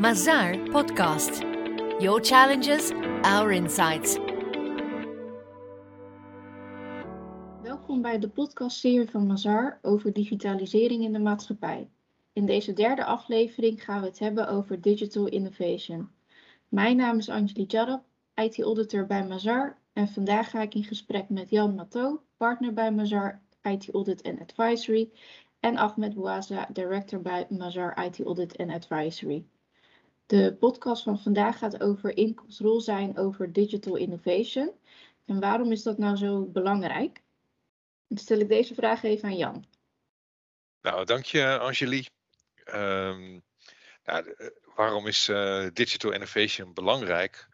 Mazar Podcast. Your challenges, our insights. Welkom bij de podcastserie van Mazar over digitalisering in de maatschappij. In deze derde aflevering gaan we het hebben over digital innovation. Mijn naam is Anjali Jarab, IT-auditor bij Mazar en vandaag ga ik in gesprek met Jan Matto, partner bij Mazar IT Audit and Advisory en Ahmed Bouaza, director bij Mazar IT Audit and Advisory. De podcast van vandaag gaat over in zijn over digital innovation. En waarom is dat nou zo belangrijk? Dan stel ik deze vraag even aan Jan. Nou, dank je Angelique. Um, nou, waarom is uh, digital innovation belangrijk?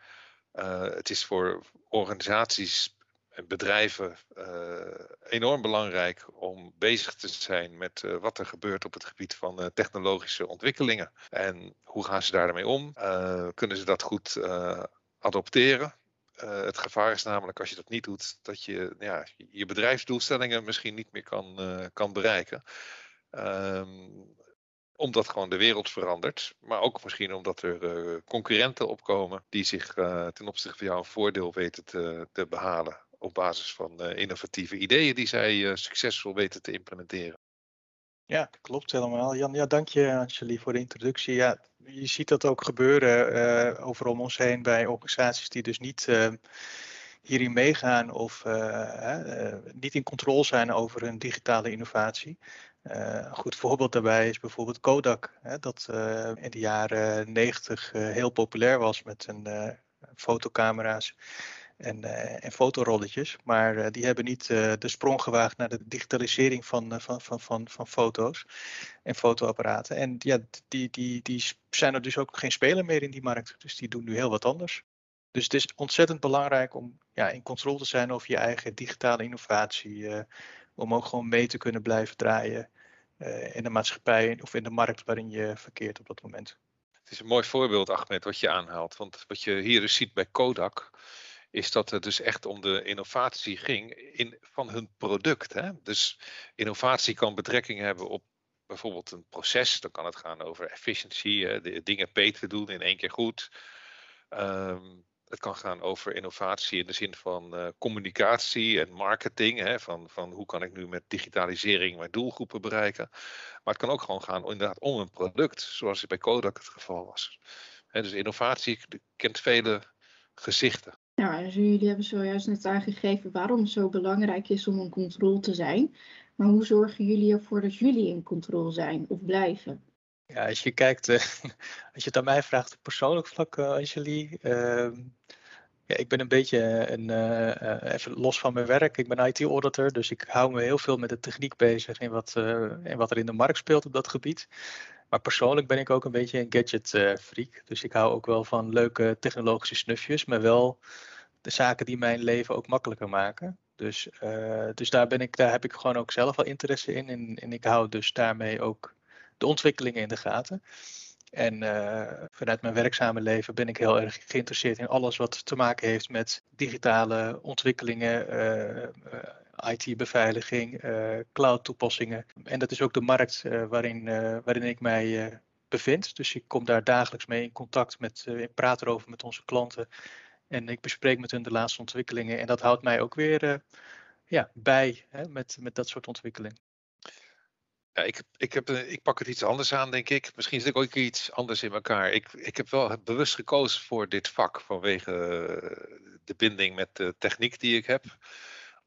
Uh, het is voor organisaties bedrijven uh, enorm belangrijk om bezig te zijn met uh, wat er gebeurt op het gebied van uh, technologische ontwikkelingen. En hoe gaan ze daarmee om? kunnen ze dat goed adopteren? het gevaar is namelijk als je dat niet doet, dat je ja, je bedrijfsdoelstellingen misschien niet meer kan, kan bereiken. Um, omdat gewoon de wereld verandert. Maar ook misschien omdat er concurrenten opkomen die zich ten opzichte van jou een voordeel weten te, te behalen op basis van uh, innovatieve ideeën die zij uh, succesvol weten te implementeren. Ja, klopt helemaal. Jan, ja, dank je Angelie voor de introductie. Ja, je ziet dat ook gebeuren uh, overal om ons heen bij organisaties die dus niet hierin meegaan of niet in controle zijn over hun digitale innovatie. een goed voorbeeld daarbij is bijvoorbeeld Kodak, hè, dat in de jaren 90 heel populair was met een fotocamera's en, uh, en fotorolletjes. Maar uh, die hebben niet uh, de sprong gewaagd naar de digitalisering van, van, van, van, van foto's en fotoapparaten. En ja, die, die, die zijn er dus ook geen speler meer in die markt. Dus die doen nu heel wat anders. Dus het is ontzettend belangrijk om ja, in controle te zijn over je eigen digitale innovatie. om ook gewoon mee te kunnen blijven draaien in de maatschappij of in de markt waarin je verkeert op dat moment. Het is een mooi voorbeeld, Ahmed, wat je aanhaalt. Want wat je hier dus ziet bij Kodak, is dat het dus echt om de innovatie ging in, van hun product. Hè? Dus innovatie kan betrekking hebben op bijvoorbeeld een proces. Dan kan het gaan over efficiëntie, dingen beter doen in één keer goed. Um, het kan gaan over innovatie in de zin van uh, communicatie en marketing. Hè, van, van hoe kan ik nu met digitalisering mijn doelgroepen bereiken. Maar het kan ook gewoon gaan inderdaad om een product, zoals bij Kodak het geval was. Dus innovatie kent vele gezichten. Ja, dus jullie hebben zojuist net aangegeven waarom het zo belangrijk is om in controle te zijn. Maar hoe zorgen jullie ervoor dat jullie in controle zijn of blijven? Ja, als je kijkt, uh, als je het aan mij vraagt op persoonlijk vlak, uh, Angelie. Uh, ja, ik ben een beetje een, uh, even los van mijn werk. Ik ben IT-auditor, dus ik hou me heel veel met de techniek bezig en wat, en wat er in de markt speelt op dat gebied. Maar persoonlijk ben ik ook een beetje een gadget freak. Dus ik hou ook wel van leuke technologische snufjes, maar wel de zaken die mijn leven ook makkelijker maken. Dus, uh, dus daar, ben ik, daar heb ik gewoon ook zelf wel interesse in. En, en ik hou dus daarmee ook de ontwikkelingen in de gaten. En uh, vanuit mijn werkzame leven ben ik heel erg geïnteresseerd in alles wat te maken heeft met digitale ontwikkelingen, IT-beveiliging, cloud-toepassingen. En dat is ook de markt waarin, waarin ik mij bevind. Dus ik kom daar dagelijks mee in contact met, ik praat erover met onze klanten. En ik bespreek met hun de laatste ontwikkelingen. En dat houdt mij ook weer ja, bij hè, met, met dat soort ontwikkelingen. Ja, ik, ik, heb, eh, ik pak het iets anders aan, denk ik. Misschien zit ik ook iets anders in elkaar. Ik, ik heb wel bewust gekozen voor dit vak vanwege eh, de binding met de techniek die ik heb.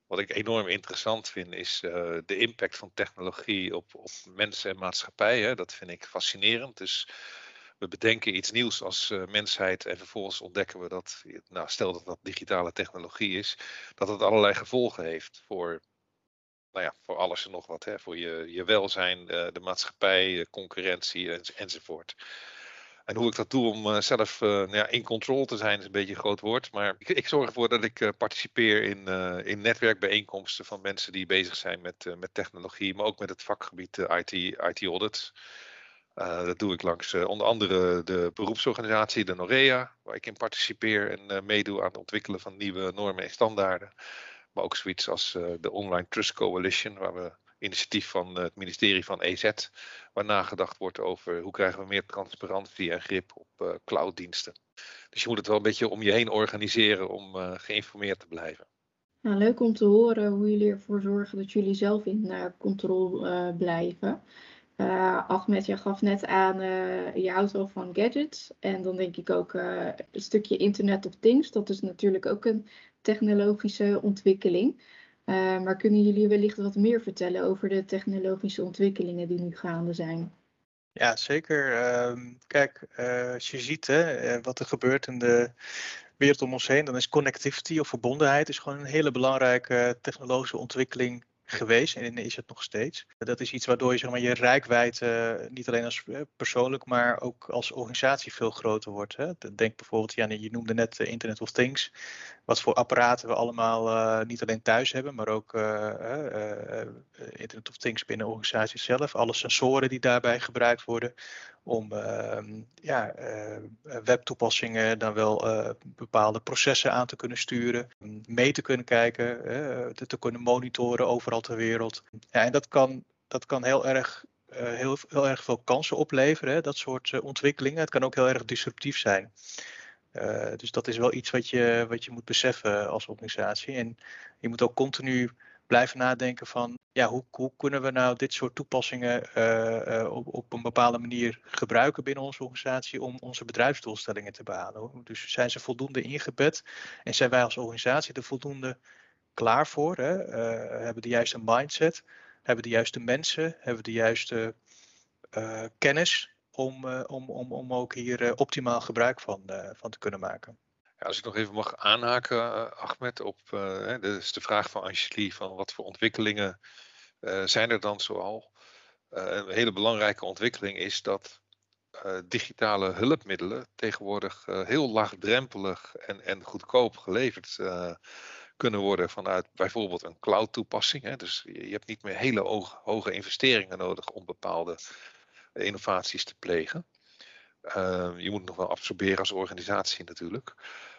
Wat ik enorm interessant vind, is uh, de impact van technologie op, op mensen en maatschappij. Hè. Dat vind ik fascinerend. Dus we bedenken iets nieuws als uh, mensheid en vervolgens ontdekken we dat, nou, stel dat dat digitale technologie is, dat het allerlei gevolgen heeft voor, nou ja, voor alles en nog wat. Hè, voor je, je welzijn, uh, de maatschappij, concurrentie en, enzovoort. En hoe ik dat doe om uh, zelf nou ja, in controle te zijn, is een beetje een groot woord. Maar ik, ik zorg ervoor dat ik participeer in, in netwerkbijeenkomsten van mensen die bezig zijn met, met technologie, maar ook met het vakgebied IT, IT audits. Dat doe ik langs onder andere de beroepsorganisatie, de NOREA, waar ik in participeer en uh, meedoe aan het ontwikkelen van nieuwe normen en standaarden. Maar ook zoiets als de Online Trust Coalition, waar we initiatief van het ministerie van EZ, waar nagedacht wordt over hoe krijgen we meer transparantie en grip op clouddiensten. Dus je moet het wel een beetje om je heen organiseren om geïnformeerd te blijven. Nou, leuk om te horen hoe jullie ervoor zorgen dat jullie zelf in controle blijven. Uh, Ahmed, je gaf net aan, uh, je houdt wel van gadgets. En dan denk ik ook uh, een stukje Internet of Things. Dat is natuurlijk ook een technologische ontwikkeling. Maar kunnen jullie wellicht wat meer vertellen over de technologische ontwikkelingen die nu gaande zijn? Ja, zeker. Ehm, kijk, als je ziet hè, wat er gebeurt in de wereld om ons heen, dan is connectivity of verbondenheid is gewoon een hele belangrijke technologische ontwikkeling geweest en is het nog steeds. Dat is iets waardoor je zeg maar, je rijkwijde uh, niet alleen als uh, persoonlijk, maar ook als organisatie veel groter wordt. Hè. Denk bijvoorbeeld, ja, je noemde net uh, Internet of Things, wat voor apparaten we allemaal eh, niet alleen thuis hebben, maar ook Internet of Things binnen organisaties zelf. Alle sensoren die daarbij gebruikt worden om ehm, ja, webtoepassingen dan wel bepaalde processen aan te kunnen sturen, mee te kunnen kijken, te, te kunnen monitoren overal ter wereld. Ja, en dat kan, dat kan heel erg heel, heel erg veel kansen opleveren, hè, dat soort ontwikkelingen. Het kan ook heel erg disruptief zijn. Dus dat is wel iets wat je, wat je moet beseffen als organisatie. En je moet ook continu blijven nadenken van, ja, hoe, hoe kunnen we nou dit soort toepassingen op, op een bepaalde manier gebruiken binnen onze organisatie om onze bedrijfsdoelstellingen te behalen. Dus zijn ze voldoende ingebed en zijn wij als organisatie er voldoende klaar voor? Hè? Uh, hebben de juiste mindset? Hebben de juiste mensen? Hebben de juiste kennis om, om, om, om ook hier optimaal gebruik van, van te kunnen maken? Als ik nog even mag aanhaken, Ahmed, op dus de vraag van Angelique van wat voor ontwikkelingen zijn er dan zoal? een hele belangrijke ontwikkeling is dat digitale hulpmiddelen tegenwoordig heel laagdrempelig en, en goedkoop geleverd kunnen worden vanuit bijvoorbeeld een cloud toepassing. Dus je hebt niet meer hele hoge investeringen nodig om bepaalde innovaties te plegen. Uh, je moet nog wel absorberen als organisatie natuurlijk.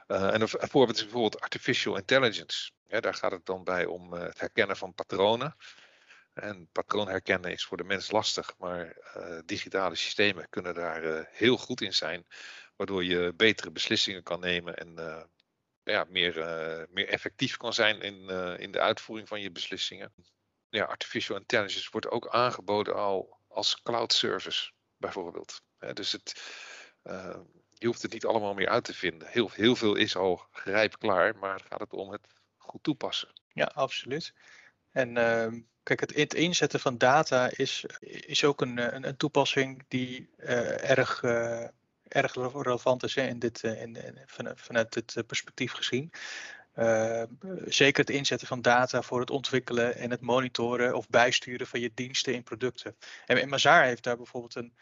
Uh, en een voorbeeld is bijvoorbeeld artificial intelligence. Daar gaat het dan bij om uh, het herkennen van patronen. En patroon herkennen is voor de mens lastig, maar digitale systemen kunnen daar heel goed in zijn, waardoor je betere beslissingen kan nemen en ja, meer, meer effectief kan zijn in, in de uitvoering van je beslissingen. Ja, artificial intelligence wordt ook aangeboden al als cloud service, bijvoorbeeld. Dus het, uh, je hoeft het niet allemaal meer uit te vinden. Heel, heel veel is al grijp klaar, maar gaat het om het goed toepassen. Ja, absoluut. En ehm, kijk, het, inzetten van data is, is ook een, een, een toepassing die erg erg relevant is in dit, eh, in, vanuit dit eh, perspectief gezien. Zeker het inzetten van data voor het ontwikkelen en het monitoren of bijsturen van je diensten in producten. En, en heeft daar bijvoorbeeld een,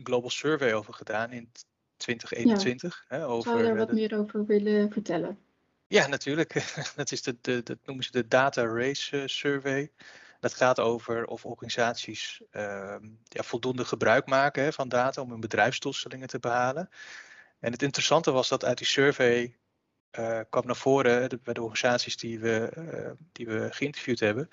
een global survey over gedaan in 2021. Ja. Hè, over, Zou je daar wat meer over willen vertellen? Ja, natuurlijk. dat, is de, de, dat noemen ze de Data Race Survey. Dat gaat over of organisaties ehm, ja, voldoende gebruik maken hè, van data om hun bedrijfsdoelstellingen te behalen. En het interessante was dat uit die survey uh, kwam naar voren bij de organisaties die we, uh, die we geïnterviewd hebben,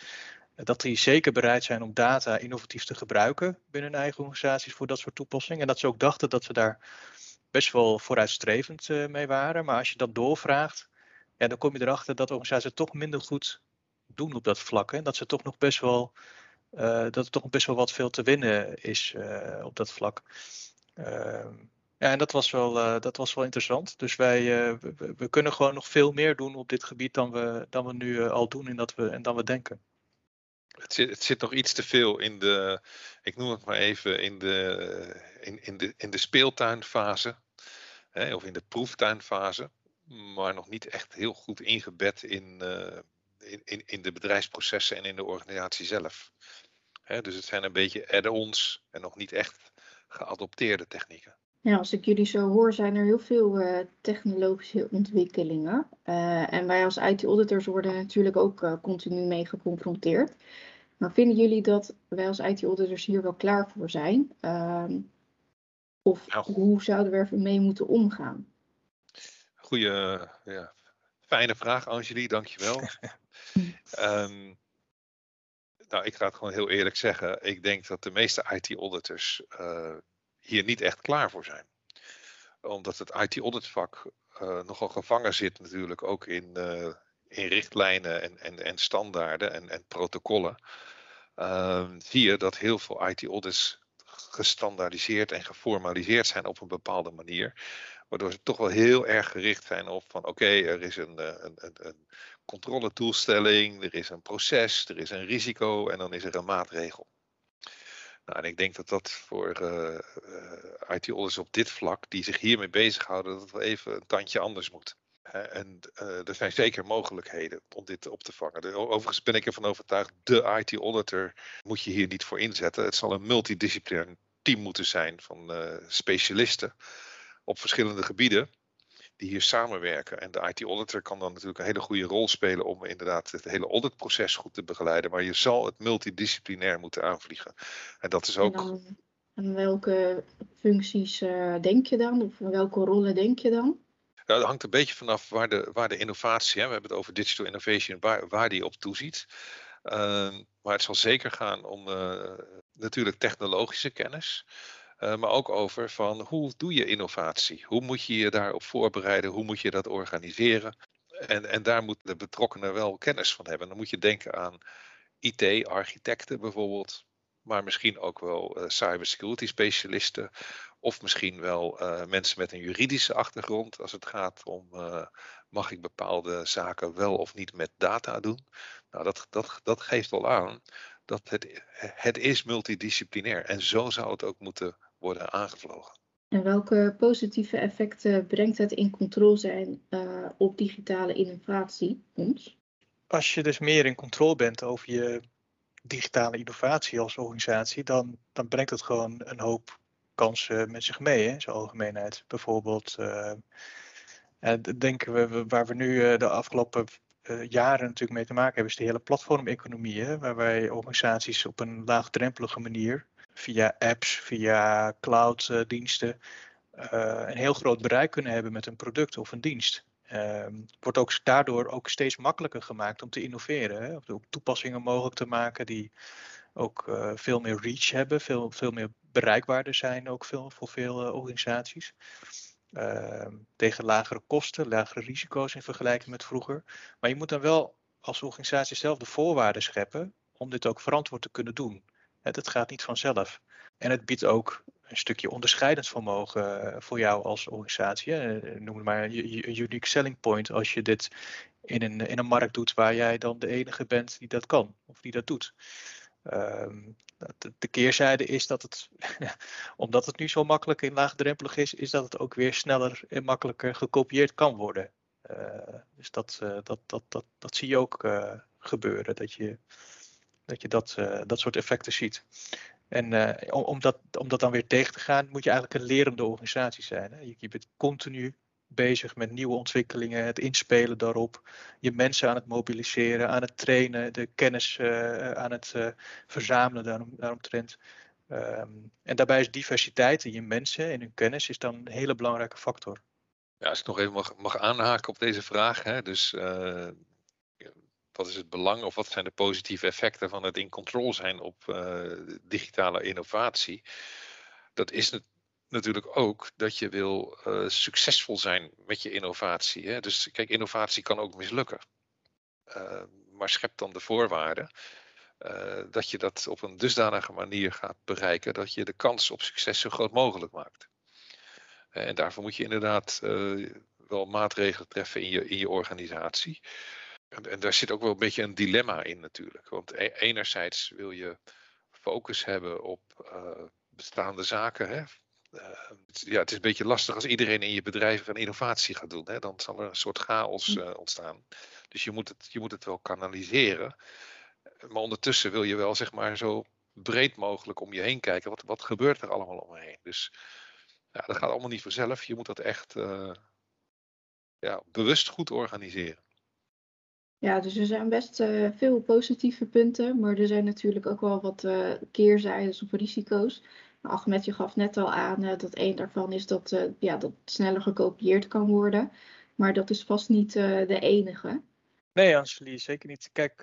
dat die zeker bereid zijn om data innovatief te gebruiken binnen hun eigen organisaties voor dat soort toepassingen. En dat ze ook dachten dat ze daar best wel vooruitstrevend uh, mee waren. Maar als je dat doorvraagt, ja, dan kom je erachter dat organisaties toch minder goed doen op dat vlak. En dat ze toch nog best wel uh, dat er toch best wel wat veel te winnen is uh, op dat vlak. Uh, ja, en dat was wel, dat was wel interessant. Dus wij we, kunnen gewoon nog veel meer doen op dit gebied dan we, dan we nu al doen en, dat we, en dan we denken. Het zit, het zit nog iets te veel in de, ik noem het maar even, in de, in, in de, in de speeltuinfase. Hè, of in de proeftuinfase. Maar nog niet echt heel goed ingebed in, in, in, in de bedrijfsprocessen en in de organisatie zelf. dus het zijn een beetje add-ons en nog niet echt geadopteerde technieken. Ja, als ik jullie zo hoor, zijn er heel veel uh, technologische ontwikkelingen. Uh, en wij als IT-auditors worden natuurlijk ook uh, continu mee geconfronteerd. Maar vinden jullie dat wij als IT-auditors hier wel klaar voor zijn? Ehm, of nou. hoe zouden we er mee moeten omgaan? Goeie, ja, fijne vraag, Angelie, dankjewel. um, Nou, ik ga het gewoon heel eerlijk zeggen. Ik denk dat de meeste IT-auditors hier niet echt klaar voor zijn. Omdat het IT-auditvak nogal gevangen zit natuurlijk ook in, in richtlijnen en, en, en standaarden en, en protocollen. Ehm, zie je dat heel veel IT-audits gestandaardiseerd en geformaliseerd zijn op een bepaalde manier. Waardoor ze toch wel heel erg gericht zijn op van oké, er is een, eh, een, een, een controletoelstelling, er is een proces, er is een risico en dan is er een maatregel. Nou, en ik denk dat dat voor uh, uh, IT-auditors op dit vlak, die zich hiermee bezighouden, dat het wel even een tandje anders moet. En uh, er zijn zeker mogelijkheden om dit op te vangen. Overigens ben ik ervan overtuigd, de IT-auditor moet je hier niet voor inzetten. Het zal een multidisciplinair team moeten zijn van specialisten op verschillende gebieden die hier samenwerken. En de IT-auditor kan dan natuurlijk een hele goede rol spelen om inderdaad het hele auditproces goed te begeleiden. Maar je zal het multidisciplinair moeten aanvliegen. En dat is ook. En, welke functies uh, denk je dan? Of welke rollen denk je dan? Ja, dat hangt een beetje vanaf waar de, waar de innovatie, hè, we hebben het over digital innovation, waar, waar die op toeziet. Uh, maar het zal zeker gaan om uh, natuurlijk technologische kennis. Uh, maar ook over van hoe doe je innovatie? Hoe moet je je daarop voorbereiden? Hoe moet je dat organiseren? En, en daar moeten de betrokkenen wel kennis van hebben. Dan moet je denken aan IT-architecten bijvoorbeeld, maar misschien ook wel uh, cybersecurity specialisten of misschien wel uh, mensen met een juridische achtergrond als het gaat om mag ik bepaalde zaken wel of niet met data doen. Nou, dat, dat, dat geeft wel aan dat het, het is multidisciplinair en zo zou het ook moeten worden aangevlogen. En welke positieve effecten brengt het in controle zijn uh, op digitale innovatie ons? Als je dus meer in controle bent over je digitale innovatie als organisatie, dan, dan brengt het gewoon een hoop kansen met zich mee, in zijn algemeenheid. Bijvoorbeeld, uh, denken we, waar we nu uh, de afgelopen uh, jaren natuurlijk mee te maken hebben, is de hele platformeconomie, waarbij organisaties op een laagdrempelige manier, via apps, via clouddiensten, een heel groot bereik kunnen hebben met een product of een dienst. Uh, wordt ook daardoor ook steeds makkelijker gemaakt om te innoveren. Hè? Of ook toepassingen mogelijk te maken die ook uh, veel meer reach hebben, veel, veel meer bereikbaarder zijn ook veel, voor veel organisaties. Uh, tegen lagere kosten, lagere risico's in vergelijking met vroeger. Maar je moet dan wel als organisatie zelf de voorwaarden scheppen om dit ook verantwoord te kunnen doen. Het gaat niet vanzelf. En het biedt ook een stukje onderscheidend vermogen eh, voor jou als organisatie. Noem het maar een unique selling point als je dit in een, in een markt doet waar jij dan de enige bent die dat kan of die dat doet. Um, de keerzijde is dat het, omdat het nu zo makkelijk en laagdrempelig is, is dat het ook weer sneller en makkelijker gekopieerd kan worden. Uh, dus dat, dat, dat, dat, dat zie je ook gebeuren, dat je dat, je dat, dat soort effecten ziet. En om, om, dat, om dat dan weer tegen te gaan, moet je eigenlijk een lerende organisatie zijn. Hè? Je, je bent continu bezig met nieuwe ontwikkelingen, het inspelen daarop, je mensen aan het mobiliseren, aan het trainen, de kennis uh, aan het verzamelen daarom, daaromtrent. Um, en daarbij is diversiteit in je mensen en hun kennis is dan een hele belangrijke factor. Ja, als ik nog even mag, mag aanhaken op deze vraag. Hè, dus wat is het belang of wat zijn de positieve effecten van het in control zijn op digitale innovatie? Dat is het natuurlijk ook dat je wil uh, succesvol zijn met je innovatie. Hè? Dus kijk, innovatie kan ook mislukken. Uh, maar schep dan de voorwaarden dat je dat op een dusdanige manier gaat bereiken dat je de kans op succes zo groot mogelijk maakt. en daarvoor moet je inderdaad wel maatregelen treffen in je, in je organisatie. En, en, daar zit ook wel een beetje een dilemma in natuurlijk. Want e enerzijds wil je focus hebben op bestaande zaken. Hè? uh, ja, het is een beetje lastig als iedereen in je bedrijf een innovatie gaat doen. Hè? Dan zal er een soort chaos uh, ontstaan. Dus je moet, het, je moet het wel kanaliseren. Maar ondertussen wil je wel zeg maar zo breed mogelijk om je heen kijken. Wat, wat gebeurt er allemaal om me heen? Dus ja, dat gaat allemaal niet vanzelf. Je moet dat echt ja, bewust goed organiseren. Ja, dus er zijn best uh, veel positieve punten, maar er zijn natuurlijk ook wel wat uh, keerzijdes of risico's. Ahmed, je gaf net al aan uh, dat één daarvan is dat, ja, dat sneller gekopieerd kan worden. Maar dat is vast niet de enige. Nee, Angelie, zeker niet. Kijk,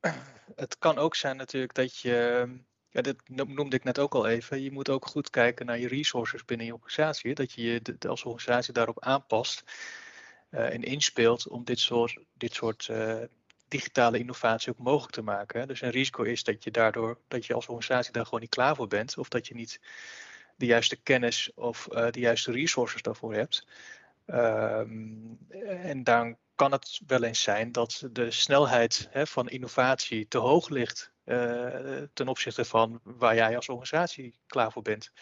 het kan ook zijn natuurlijk dat je, ja, dit noemde ik net ook al even, je moet ook goed kijken naar je resources binnen je organisatie. Dat je je als organisatie daarop aanpast en inspeelt om dit soort, dit soort uh, digitale innovatie ook mogelijk te maken. Dus een risico is dat je daardoor, dat je als organisatie daar gewoon niet klaar voor bent. Of dat je niet de juiste kennis of uh, de juiste resources daarvoor hebt. Um, en dan kan het wel eens zijn dat de snelheid hè, van innovatie te hoog ligt ten opzichte van waar jij als organisatie klaar voor bent.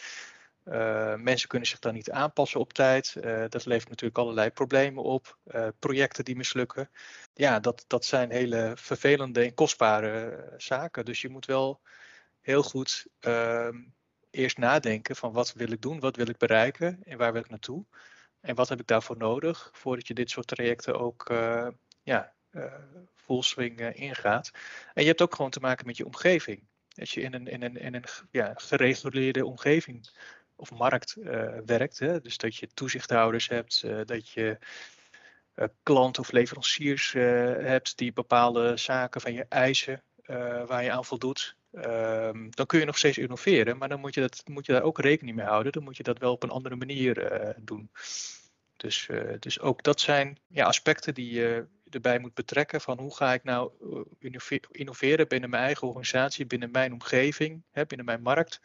Uh, mensen kunnen zich dan niet aanpassen op tijd. Uh, dat levert natuurlijk allerlei problemen op. Uh, projecten die mislukken. Ja, dat, dat zijn hele vervelende en kostbare zaken. Dus je moet wel heel goed ehm, eerst nadenken van wat wil ik doen, wat wil ik bereiken en waar wil ik naartoe. En wat heb ik daarvoor nodig voordat je dit soort trajecten ook ja, full swing ingaat. En je hebt ook gewoon te maken met je omgeving. Als je in een, in een, in een ja, gereguleerde omgeving of markt uh, werkt. Hè? Dus dat je toezichthouders hebt, uh, dat je uh, klanten of leveranciers hebt die bepaalde zaken van je eisen waar je aan voldoet. Um, dan kun je nog steeds innoveren, maar dan moet je, dat, moet je daar ook rekening mee houden. Dan moet je dat wel op een andere manier doen. Dus, dus ook dat zijn ja, aspecten die je erbij moet betrekken van hoe ga ik nou innoveren binnen mijn eigen organisatie, binnen mijn omgeving, hè, binnen mijn markt.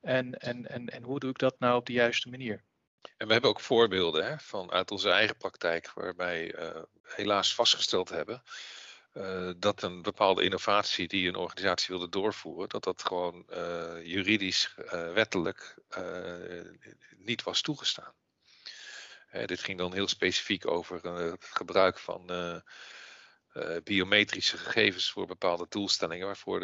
En, en, en, en hoe doe ik dat nou op de juiste manier? En we hebben ook voorbeelden hè, van uit onze eigen praktijk, waarbij uh, helaas vastgesteld hebben uh, dat een bepaalde innovatie die een organisatie wilde doorvoeren, dat dat gewoon uh, juridisch, wettelijk niet was toegestaan. dit ging dan heel specifiek over het gebruik van biometrische gegevens voor bepaalde doelstellingen, waarvoor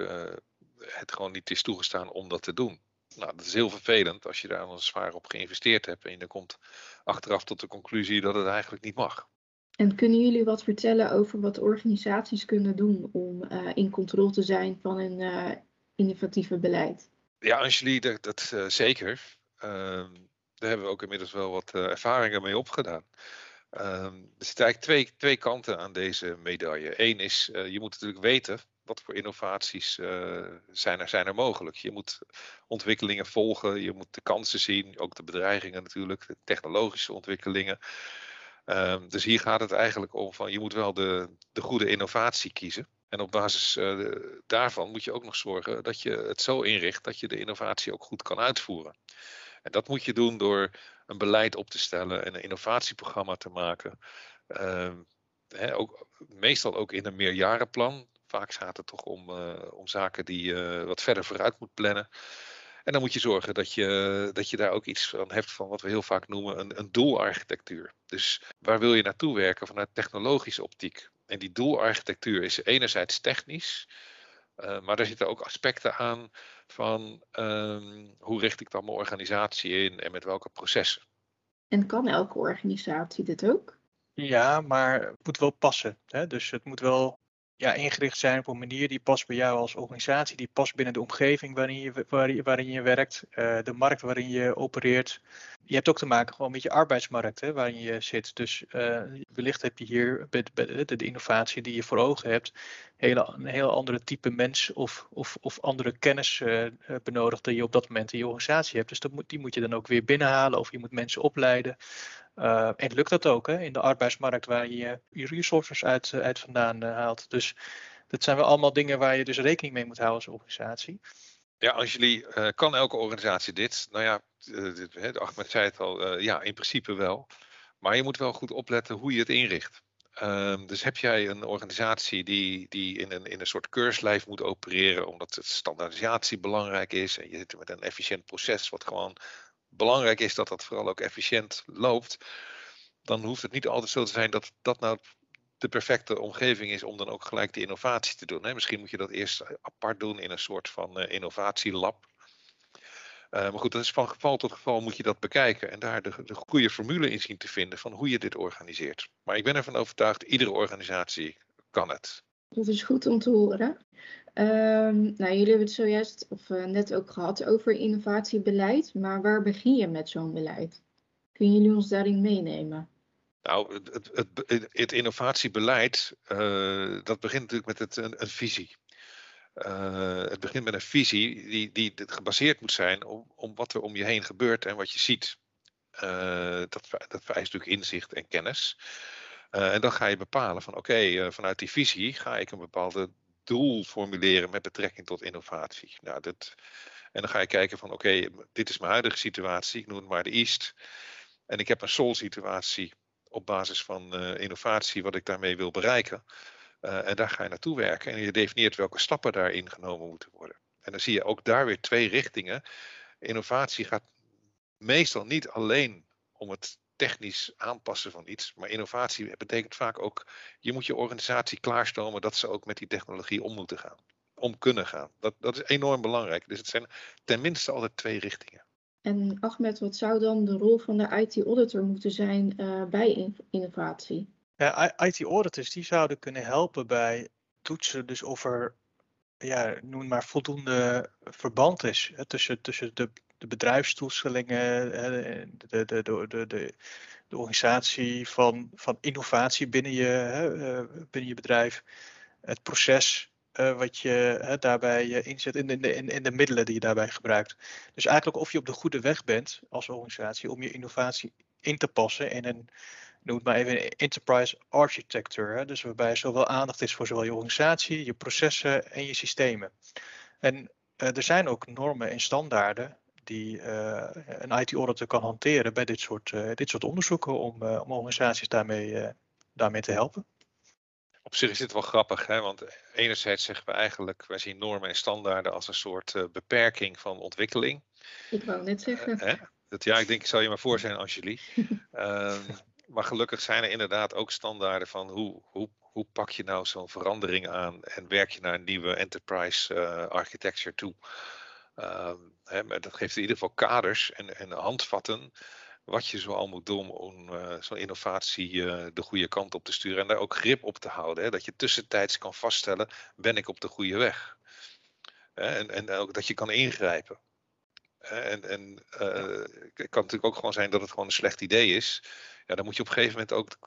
het gewoon niet is toegestaan om dat te doen. Nou, dat is heel vervelend als je daar dan zwaar op geïnvesteerd hebt en je dan komt achteraf tot de conclusie dat het eigenlijk niet mag. En kunnen jullie wat vertellen over wat organisaties kunnen doen om uh, in controle te zijn van een uh, innovatieve beleid? Ja, Angelie, dat, dat uh, zeker. Ehm, daar hebben we ook inmiddels wel wat ervaringen mee opgedaan. Um, er zitten eigenlijk twee, twee kanten aan deze medaille. Eén is, je moet natuurlijk weten wat voor innovaties uh, zijn, er, zijn er mogelijk? Je moet ontwikkelingen volgen, je moet de kansen zien, ook de bedreigingen natuurlijk, de technologische ontwikkelingen. Um, dus hier gaat het eigenlijk om van je moet wel de, de goede innovatie kiezen. En op basis uh, daarvan moet je ook nog zorgen dat je het zo inricht dat je de innovatie ook goed kan uitvoeren. En dat moet je doen door een beleid op te stellen en een innovatieprogramma te maken. Uh, ook, meestal ook in een meerjarenplan. Vaak gaat het toch om, uh, om zaken die je wat verder vooruit moet plannen. En dan moet je zorgen dat je, dat je daar ook iets van hebt van wat we heel vaak noemen een, een doelarchitectuur. Dus waar wil je naartoe werken vanuit technologische optiek? En die doelarchitectuur is enerzijds technisch, uh, maar er zitten ook aspecten aan van um, hoe richt ik dan mijn organisatie in en met welke processen. En kan elke organisatie dit ook? Ja, maar het moet wel passen. Hè? Dus het moet wel ja, ingericht zijn op een manier die past bij jou als organisatie, die past binnen de omgeving waarin je, waarin je werkt, uh, de markt waarin je opereert. Je hebt ook te maken gewoon met je arbeidsmarkt hè, waarin je zit. Dus uh, wellicht heb je hier de, innovatie die je voor ogen hebt, hele, een heel andere type mens of, of, of andere kennis uh, benodigd dan je op dat moment in je organisatie hebt. Dus dat moet, die moet je dan ook weer binnenhalen of je moet mensen opleiden. Uh, en lukt dat ook hè, in de arbeidsmarkt waar je je resources uit, eh, uit vandaan uh, haalt. Dus dat zijn wel allemaal dingen waar je dus rekening mee moet houden als organisatie. Ja, Angelie, uh, kan elke organisatie dit? Nou ja, de Ahmed zei het al, ja, in principe wel. Maar je moet wel goed opletten hoe je het inricht. Uh, dus heb jij een organisatie die, die in, een, in een soort keurslijf moet opereren, omdat het standaardisatie belangrijk is en je zit met een efficiënt proces wat gewoon belangrijk is dat dat vooral ook efficiënt loopt, dan hoeft het niet altijd zo te zijn dat dat nou de perfecte omgeving is om dan ook gelijk die innovatie te doen. Hè. Misschien moet je dat eerst apart doen in een soort van uh, innovatielab. Uh, maar goed, dat is van geval tot geval moet je dat bekijken en daar de, de goede formule in zien te vinden van hoe je dit organiseert. Maar ik ben ervan overtuigd, iedere organisatie kan het. Dat is goed om te horen. Um, nou, jullie hebben het zojuist of uh, net ook gehad over innovatiebeleid, maar waar begin je met zo'n beleid? Kunnen jullie ons daarin meenemen? Nou, het, het, het innovatiebeleid, uh, dat begint natuurlijk met het, een, een, visie. Uh, het begint met een visie die, die gebaseerd moet zijn op, om wat er om je heen gebeurt en wat je ziet. Dat, dat vereist natuurlijk inzicht en kennis. En dan ga je bepalen van oké, vanuit die visie ga ik een bepaalde doel formuleren met betrekking tot innovatie. Nou, dit, en dan ga je kijken van oké, dit is mijn huidige situatie, ik noem het maar de East. En ik heb een soul situatie op basis van innovatie, wat ik daarmee wil bereiken. Uh, en daar ga je naartoe werken en je definieert welke stappen daarin genomen moeten worden. En dan zie je ook daar weer twee richtingen. Innovatie gaat meestal niet alleen om het technisch aanpassen van iets, maar innovatie betekent vaak ook, je moet je organisatie klaarstomen dat ze ook met die technologie om moeten gaan, om kunnen gaan. Dat, dat is enorm belangrijk. Dus het zijn tenminste altijd twee richtingen. En Ahmed, wat zou dan de rol van de IT-auditor moeten zijn uh, bij innovatie? Ja, IT-auditors die zouden kunnen helpen bij toetsen, dus of er, ja, noem maar voldoende verband is hè, tussen, tussen de, de bedrijfstoestellingen, de, de, de, de, organisatie van, van innovatie binnen je, eh, binnen je bedrijf, het proces uh, wat je daarbij inzet in de, in, de middelen die je daarbij gebruikt. Dus eigenlijk of je op de goede weg bent als organisatie om je innovatie in te passen in een noem het maar even enterprise architecture. Dus waarbij zowel aandacht is voor zowel je organisatie, je processen en je systemen. En er zijn ook normen en standaarden die uh, een IT-auditor kan hanteren bij dit soort, uh, dit soort onderzoeken om, om organisaties daarmee, daarmee te helpen. Op zich is dit wel grappig, hè? want enerzijds zeggen we eigenlijk, wij zien normen en standaarden als een soort beperking van ontwikkeling. Ik wou net zeggen. Dat, ja, ik denk, ik zal je maar voor zijn, Angelique. um, maar gelukkig zijn er inderdaad ook standaarden van hoe, hoe, hoe pak je nou zo'n verandering aan en werk je naar een nieuwe enterprise uh, architecture toe. Um, hè, dat geeft in ieder geval kaders en, en handvatten wat je zoal moet doen om uh, zo'n innovatie uh, de goede kant op te sturen en daar ook grip op te houden. Hè, dat je tussentijds kan vaststellen, ben ik op de goede weg? En, en ook dat je kan ingrijpen. En, en uh, het kan natuurlijk ook gewoon zijn dat het gewoon een slecht idee is ja, dan moet je op een gegeven moment ook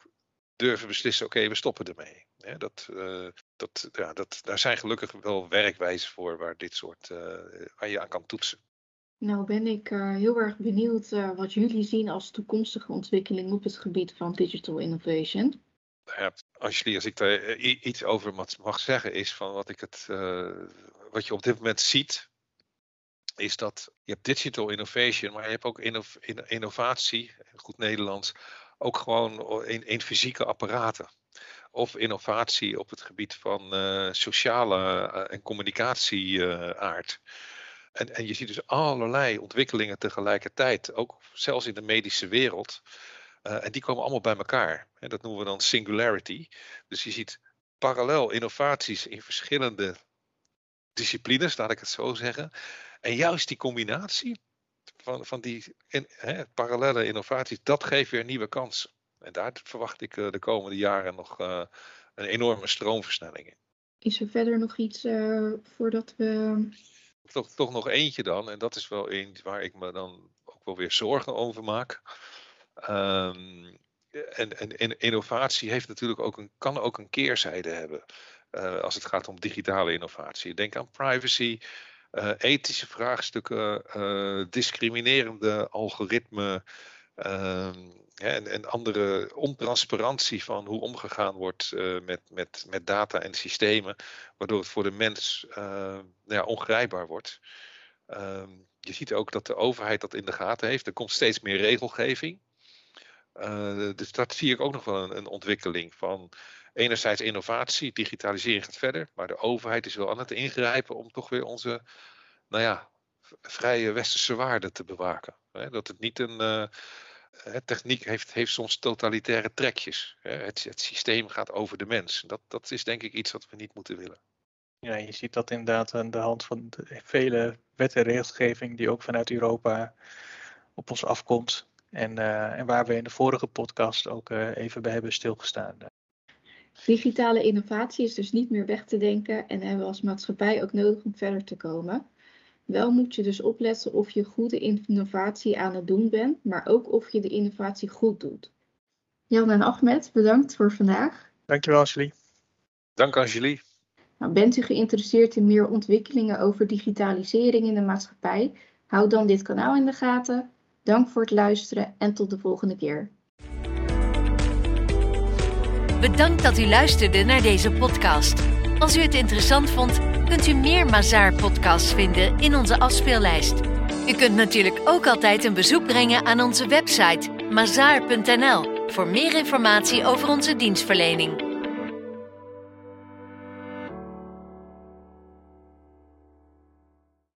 durven beslissen, oké, we stoppen ermee. dat, uh, dat, ja, dat, daar zijn gelukkig wel werkwijzen voor waar dit soort, uh, waar je aan kan toetsen. Nou ben ik uh, heel erg benieuwd wat jullie zien als toekomstige ontwikkeling op het gebied van digital innovation. Ja, Angelique, als ik daar iets over mag zeggen, is van wat ik het, wat je op dit moment ziet, is dat je hebt digital innovation, maar je hebt ook innovatie, goed Nederlands, ook gewoon in, in fysieke apparaten. Of innovatie op het gebied van uh, sociale uh, en communicatieaard. En, en je ziet dus allerlei ontwikkelingen tegelijkertijd, ook zelfs in de medische wereld. en die komen allemaal bij elkaar. En dat noemen we dan singularity. Dus je ziet parallel innovaties in verschillende disciplines, laat ik het zo zeggen. En juist die combinatie, van, van die in, hè, parallele innovaties, dat geeft weer nieuwe kansen. En daar verwacht ik uh, de komende jaren nog uh, een enorme stroomversnelling in. Is er verder nog iets uh, voordat we. Toch, toch nog eentje dan, en dat is wel een waar ik me dan ook wel weer zorgen over maak. Um, en, en, innovatie heeft natuurlijk ook een, kan ook een keerzijde hebben. Uh, als het gaat om digitale innovatie. Denk aan privacy, ethische vraagstukken, uh, discriminerende algoritmen ehm, en, en, andere ontransparantie van hoe omgegaan wordt uh, met, met, met data en systemen, waardoor het voor de mens nou ja, ongrijpbaar wordt. Ehm, je ziet ook dat de overheid dat in de gaten heeft. Er komt steeds meer regelgeving. dus dat zie ik ook nog wel een, een ontwikkeling van enerzijds innovatie, digitalisering gaat verder, maar de overheid is wel aan het ingrijpen om toch weer onze, nou ja, vrije westerse waarden te bewaken. Dat het niet een. Uh, techniek heeft, heeft soms totalitaire trekjes. Het, het systeem gaat over de mens. Dat, dat is denk ik iets wat we niet moeten willen. Ja, je ziet dat inderdaad aan de hand van de vele wet en regelgeving die ook vanuit Europa op ons afkomt. En, uh, en waar we in de vorige podcast ook uh, even bij hebben stilgestaan. Digitale innovatie is dus niet meer weg te denken en hebben we als maatschappij ook nodig om verder te komen. Wel moet je dus opletten of je goede innovatie aan het doen bent, maar ook of je de innovatie goed doet. Jan en Ahmed, bedankt voor vandaag. Dankjewel, Angelie. Dank, Angelie. Nou, bent u geïnteresseerd in meer ontwikkelingen over digitalisering in de maatschappij? Houd dan dit kanaal in de gaten. Dank voor het luisteren en tot de volgende keer. Bedankt dat u luisterde naar deze podcast. Als u het interessant vond, kunt u meer Mazaar-podcasts vinden in onze afspeellijst. U kunt natuurlijk ook altijd een bezoek brengen aan onze website mazaar.nl voor meer informatie over onze dienstverlening.